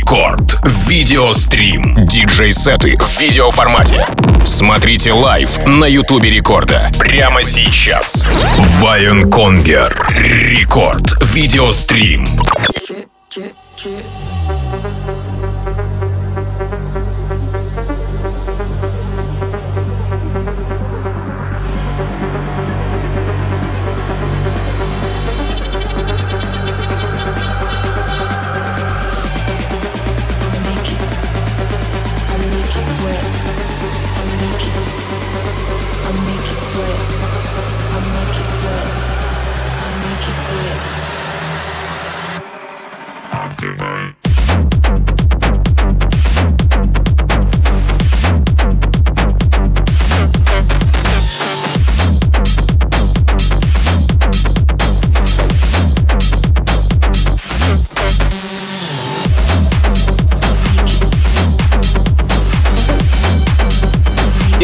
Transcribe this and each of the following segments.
Рекорд. Видеострим. Диджей-сеты в видеоформате. Смотрите live на Ютубе Рекорда. Прямо сейчас. Vion Konger. Рекорд. Видеострим. Drip, drip,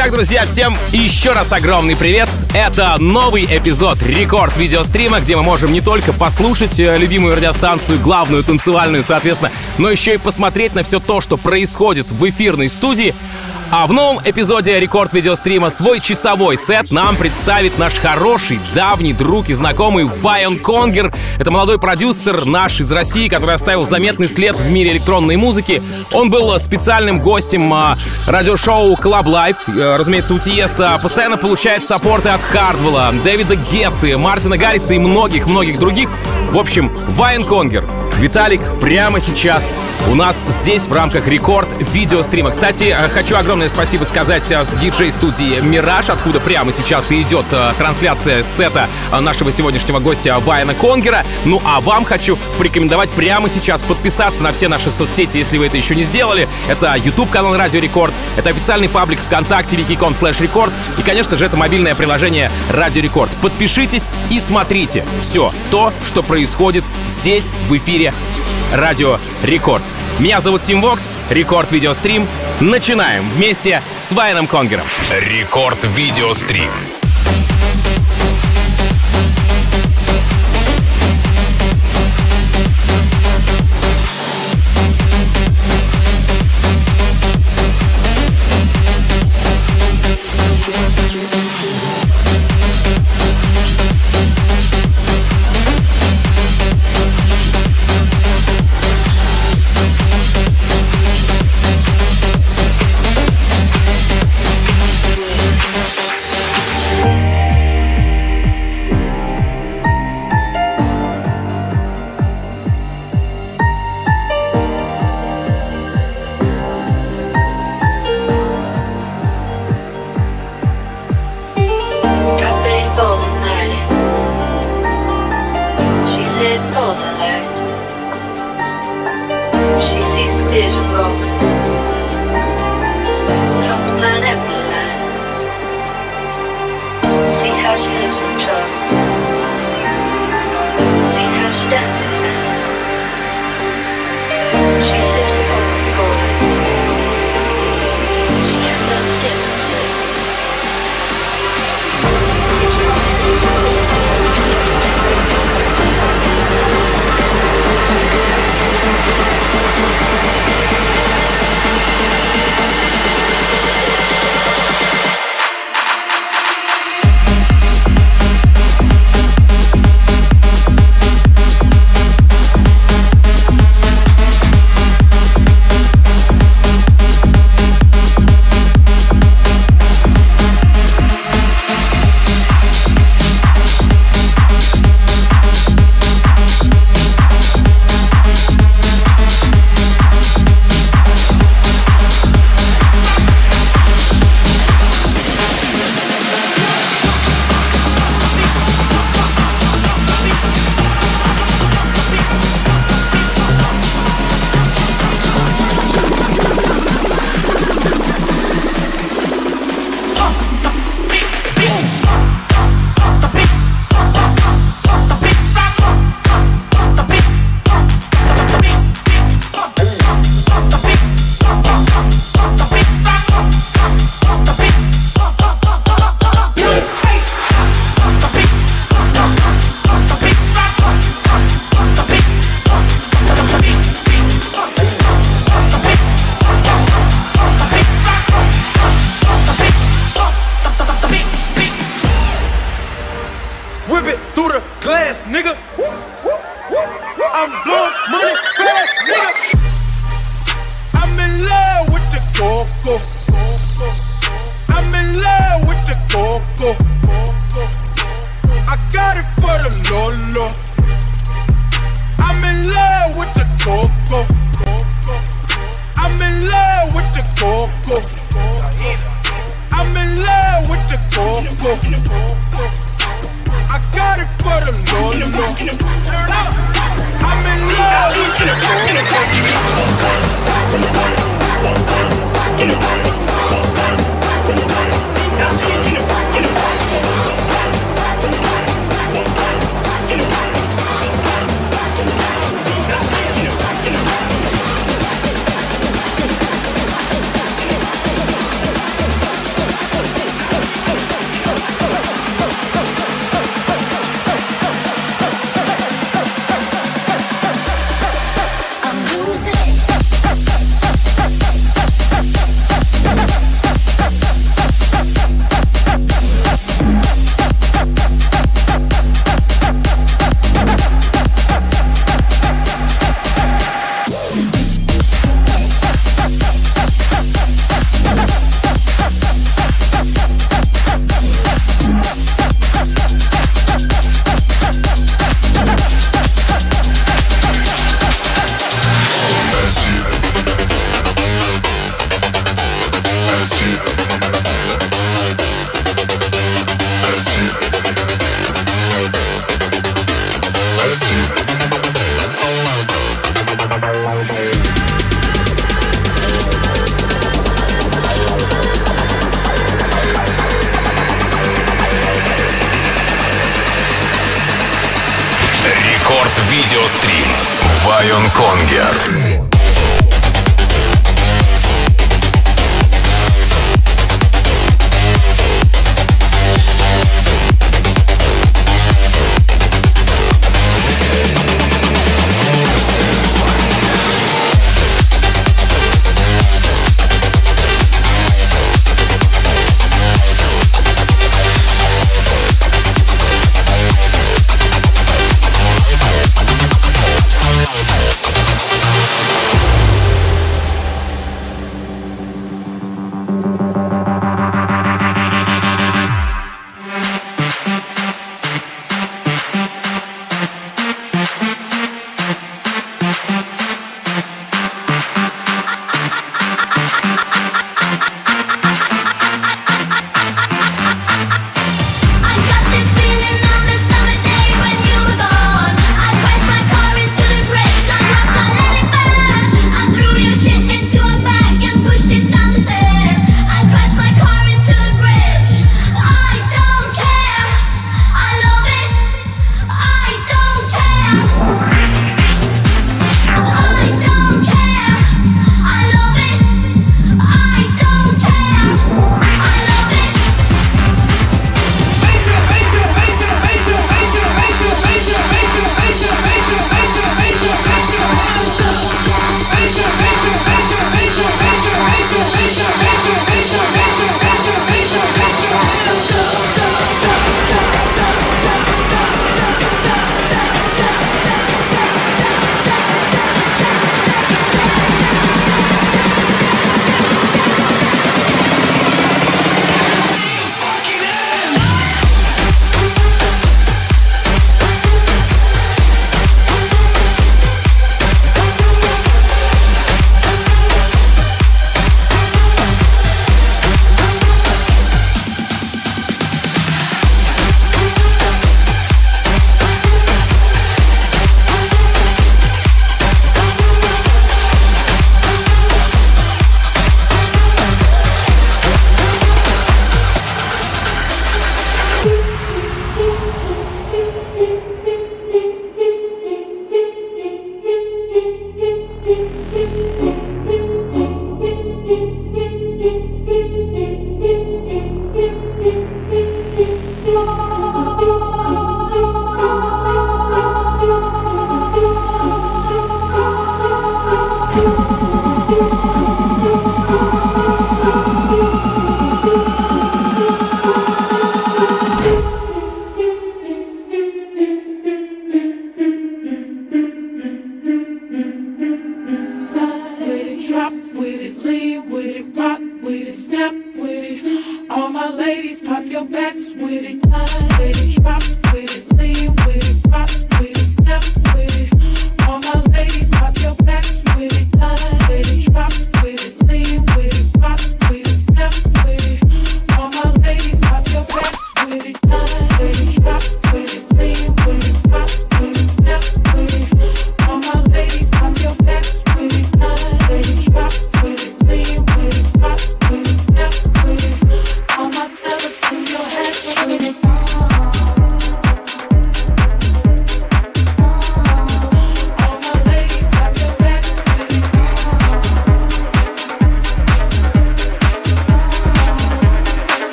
Итак, друзья, всем еще раз огромный привет. Это новый эпизод рекорд видеострима, где мы можем не только послушать э, любимую радиостанцию, главную танцевальную, соответственно, но еще и посмотреть на все то, что происходит в эфирной студии. А в новом эпизоде рекорд видеострима свой часовой сет нам представит наш хороший, давний друг и знакомый Вайон Конгер. Это молодой продюсер наш из России, который оставил заметный след в мире электронной музыки. Он был специальным гостем а, радиошоу Club Life. А, разумеется, у Тиеста постоянно получает саппорты от Хардвелла, Дэвида Гетты, Мартина Гарриса и многих-многих других. В общем, Вайон Конгер Виталик прямо сейчас у нас здесь в рамках рекорд видеострима. Кстати, э, хочу огромное спасибо сказать э, диджей-студии «Мираж», откуда прямо сейчас и идет э, трансляция сета нашего сегодняшнего гостя Вайна Конгера. Ну а вам хочу порекомендовать прямо сейчас подписаться на все наши соцсети, если вы это еще не сделали. Это YouTube-канал Радио Рекорд, это официальный паблик ВКонтакте wiki.com slash рекорд и, конечно же, это мобильное приложение Радио Рекорд. Подпишитесь и смотрите все то, что происходит здесь в эфире Радио Рекорд. Меня зовут Тим Вокс, Рекорд Видеострим. Начинаем вместе с Вайоном Конгером. Рекорд Видеострим.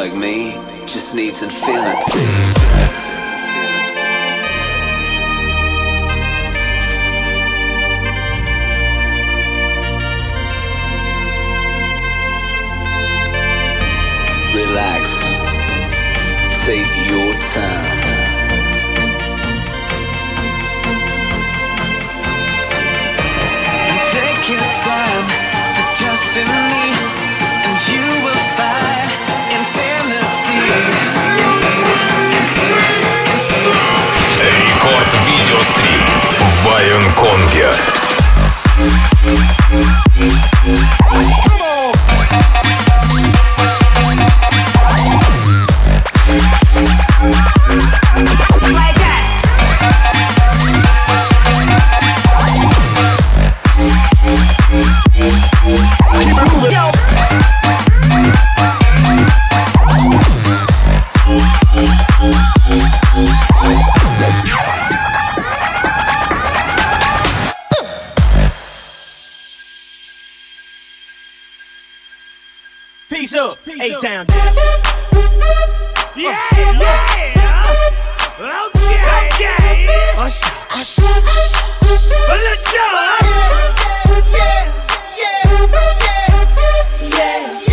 like me just needs a. Peace up, eight town, Yeah, yeah. Okay, okay. Usher, usher, usher. But let's go. Yeah, yeah, yeah, yeah.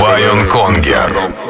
Вайон Конгер.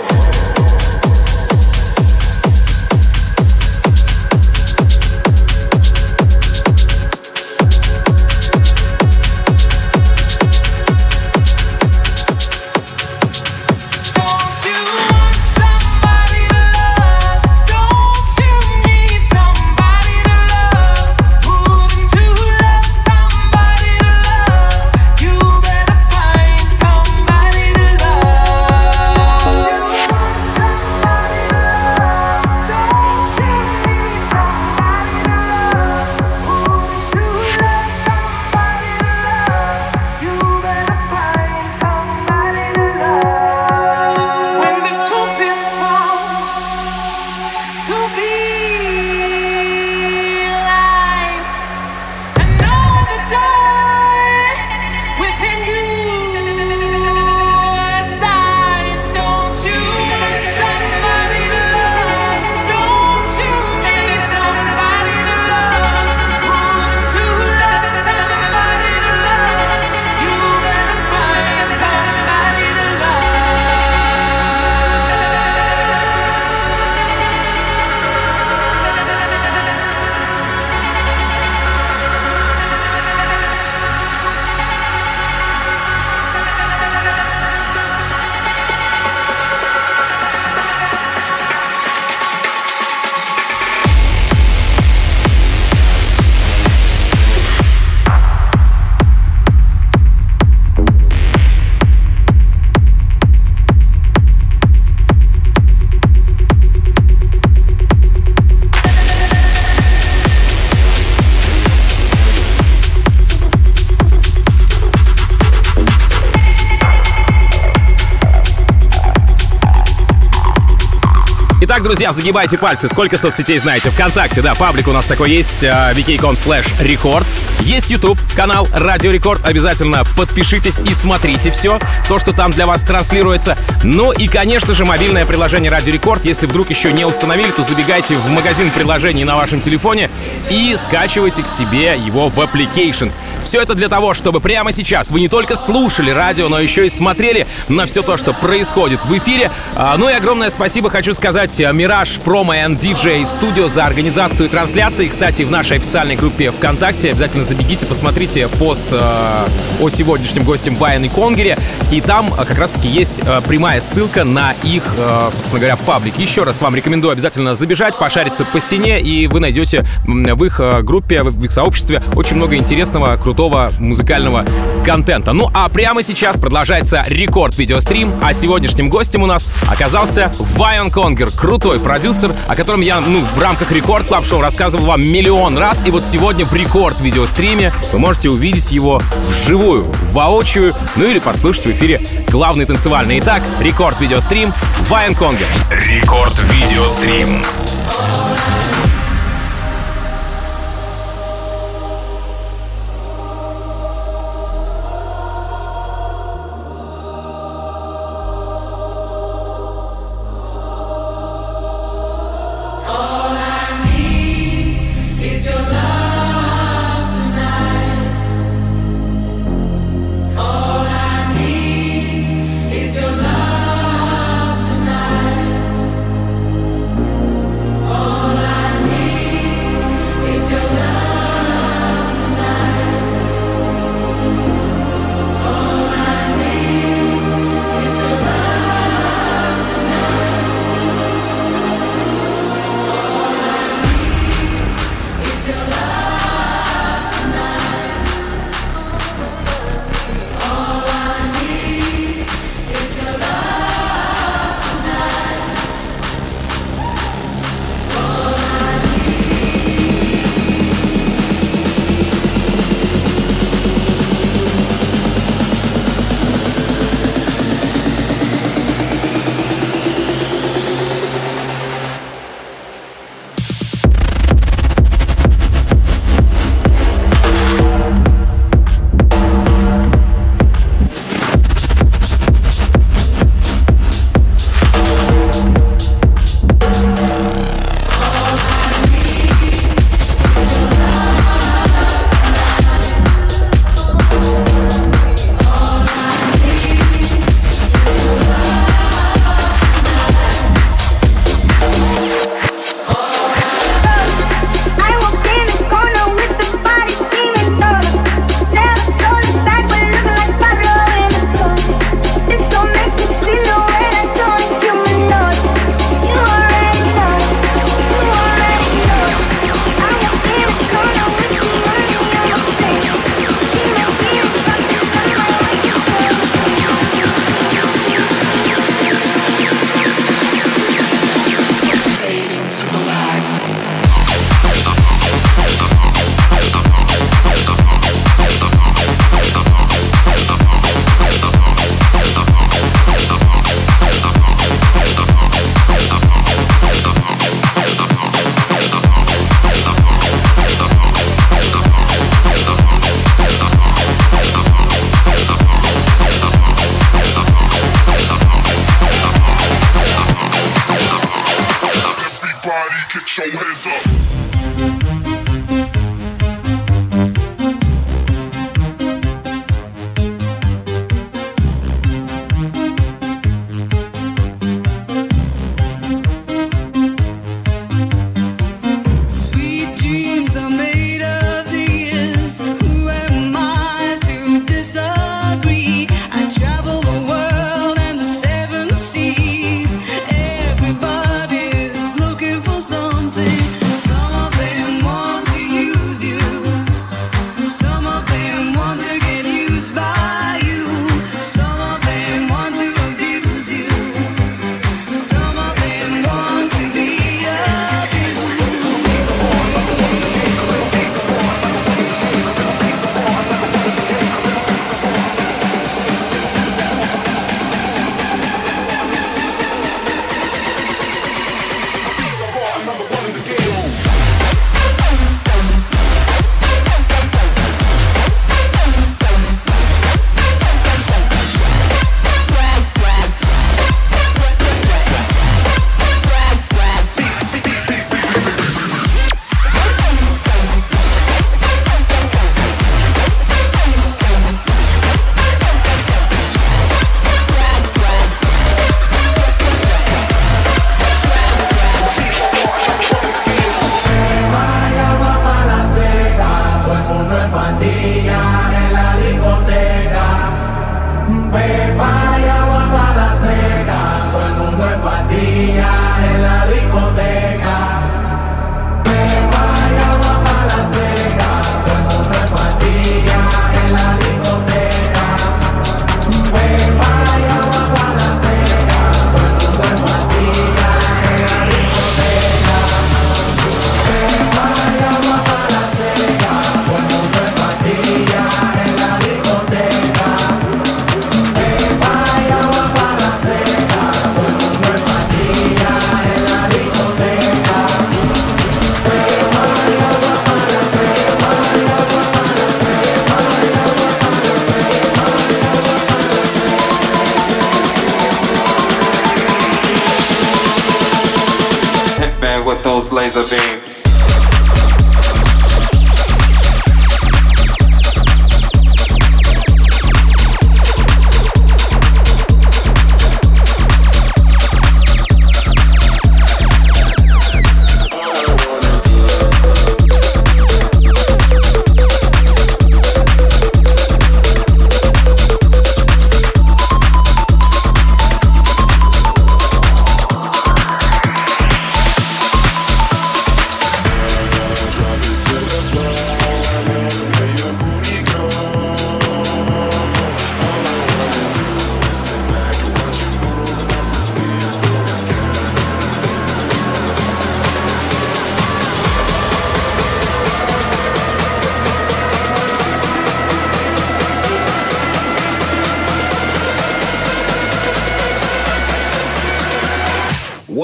Итак, друзья, загибайте пальцы. Сколько соцсетей знаете? Вконтакте, да, паблик у нас такой есть, э, vk.com slash record. Есть YouTube, канал Радио Рекорд. Обязательно подпишитесь и смотрите все, то, что там для вас транслируется. Ну и, конечно же, мобильное приложение Радио Рекорд. Если вдруг еще не установили, то забегайте в магазин приложений на вашем телефоне и скачивайте к себе его в Applications. Все это для того, чтобы прямо сейчас вы не только слушали радио, но еще и смотрели на все то, что происходит в эфире. А, Ну и огромное спасибо хочу сказать э, Мираж Промо и DJ Studio за организацию трансляции. Кстати, в нашей официальной группе ВКонтакте обязательно забегите, посмотрите пост э, о сегодняшнем госте Вайн и Конгере. И там э, как раз-таки есть э, прямая ссылка на их, э, собственно говоря, паблик. Еще раз вам рекомендую обязательно забежать, пошариться по стене, и вы найдете в их э, группе, в их сообществе очень много интересного, крутого музыкального контента. Ну а прямо сейчас продолжается рекорд видеострим, а сегодняшним гостем у нас оказался Вайон Конгер, крутой продюсер, о котором я ну, в рамках рекорд клаб шоу рассказывал вам миллион раз, и вот сегодня в рекорд видеостриме вы можете увидеть его вживую, воочию, ну или послушать в эфире главный танцевальный. Итак, рекорд видеострим Вайон Конгер. Рекорд видеострим.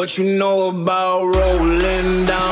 What you know about rolling down?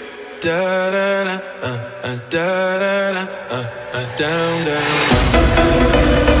da da da, da da da, down down.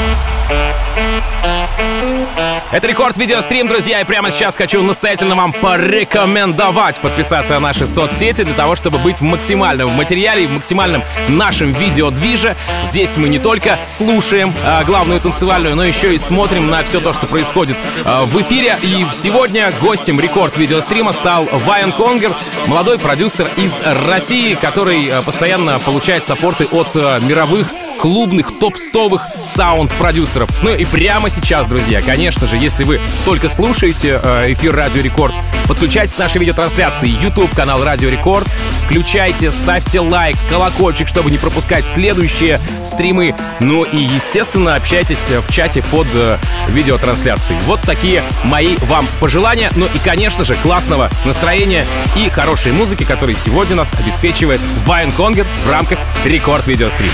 Это рекорд видеострим, друзья, и прямо сейчас хочу настоятельно вам порекомендовать подписаться на наши соцсети для того, чтобы быть максимально в материале и в максимальном нашем видеодвиже. Здесь мы не только слушаем а, главную танцевальную, но еще и смотрим на все то, что происходит а, в эфире. И сегодня гостем рекорд видеострима стал Vion Konger, молодой продюсер из России, который а, постоянно получает саппорты от а, мировых клубных, топ-стовых саунд-продюсеров. Ну и прямо сейчас, друзья, конечно же, если вы только слушаете э, эфир Радио Рекорд, подключайтесь к нашей видеотрансляции YouTube канал Радио Рекорд, включайте, ставьте лайк, колокольчик, чтобы не пропускать следующие стримы. Ну и, естественно, общайтесь в чате под э, видеотрансляцией. Вот такие мои вам пожелания. Ну и, конечно же, классного настроения и хорошей музыки, которая сегодня нас обеспечивает Вайн Конгер в рамках Рекорд Видеострим.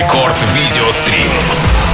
Рекорд Видеострим.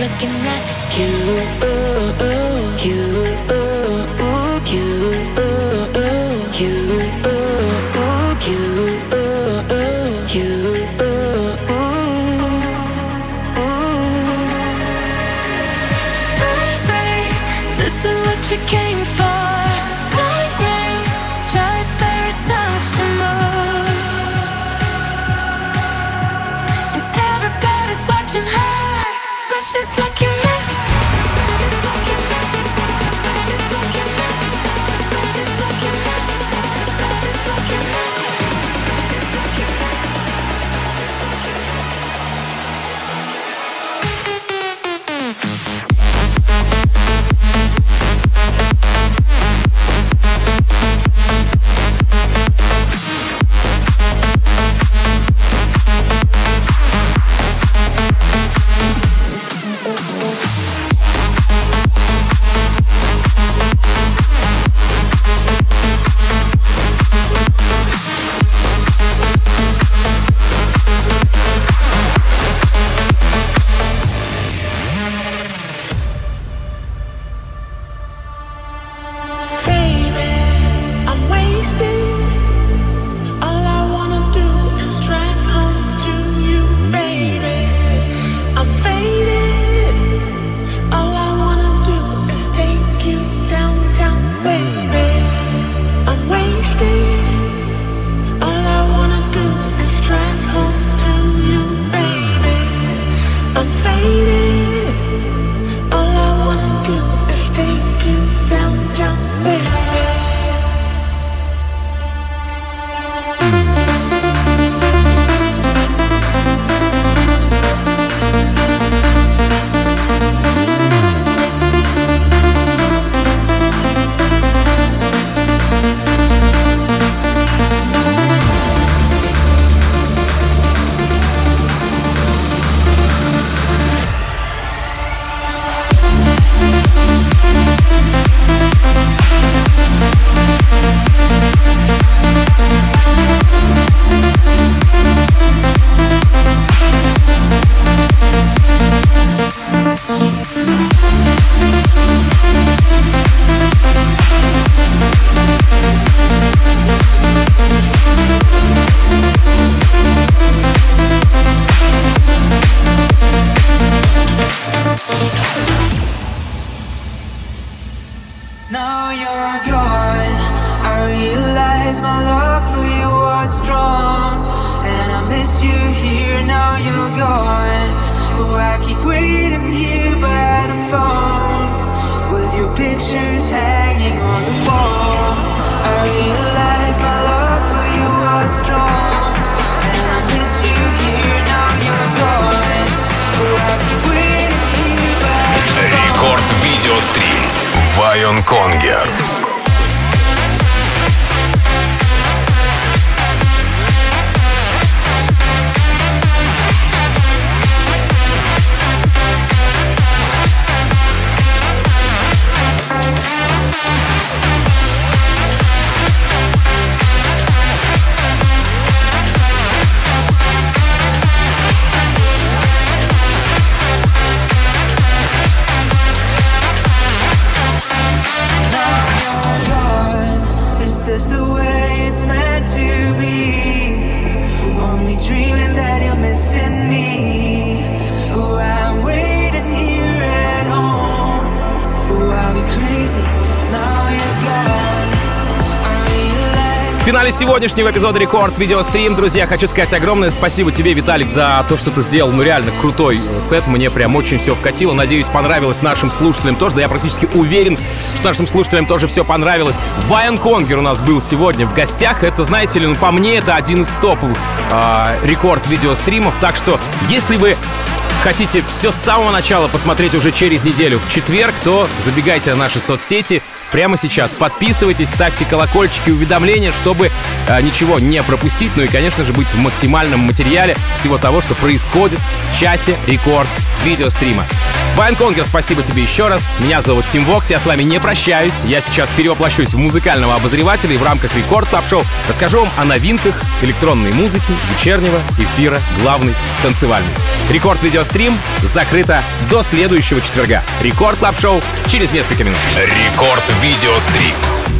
Looking at сегодняшнего эпизода Рекорд Видеострим, друзья, хочу сказать огромное спасибо тебе, Виталик, за то, что ты сделал, ну реально крутой сет, мне прям очень все вкатило, надеюсь, понравилось нашим слушателям тоже, да я практически уверен, что нашим слушателям тоже все понравилось. Вайан Конгер у нас был сегодня в гостях, это, знаете ли, ну по мне это один из топовых а, Рекорд Видеостримов, так что если вы хотите все с самого начала посмотреть уже через неделю в четверг, то забегайте на наши соцсети прямо сейчас. Подписывайтесь, ставьте колокольчики, уведомления, чтобы э, ничего не пропустить. Ну и, конечно же, быть в максимальном материале всего того, что происходит в часе рекорд видеострима. Vion Konger, спасибо тебе еще раз. Меня зовут Тим Вокс, я с вами не прощаюсь. Я сейчас перевоплощусь в музыкального обозревателя и в рамках Record Club Show расскажу вам о новинках электронной музыки вечернего эфира главный танцевальный. Рекорд видеострим закрыто до следующего четверга. Record Club Show через несколько минут. Рекорд видеострим.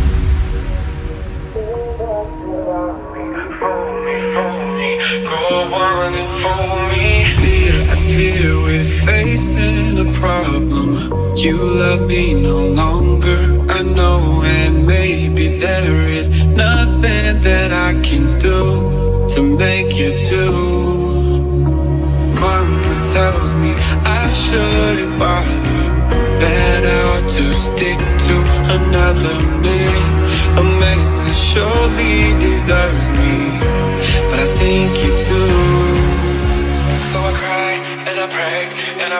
Facing a problem. You love me no longer, I know, and maybe there is nothing that I can do to make you do. Mama tells me I shouldn't bother, that I ought to stick to another man, a man that surely deserves me, but I think you do.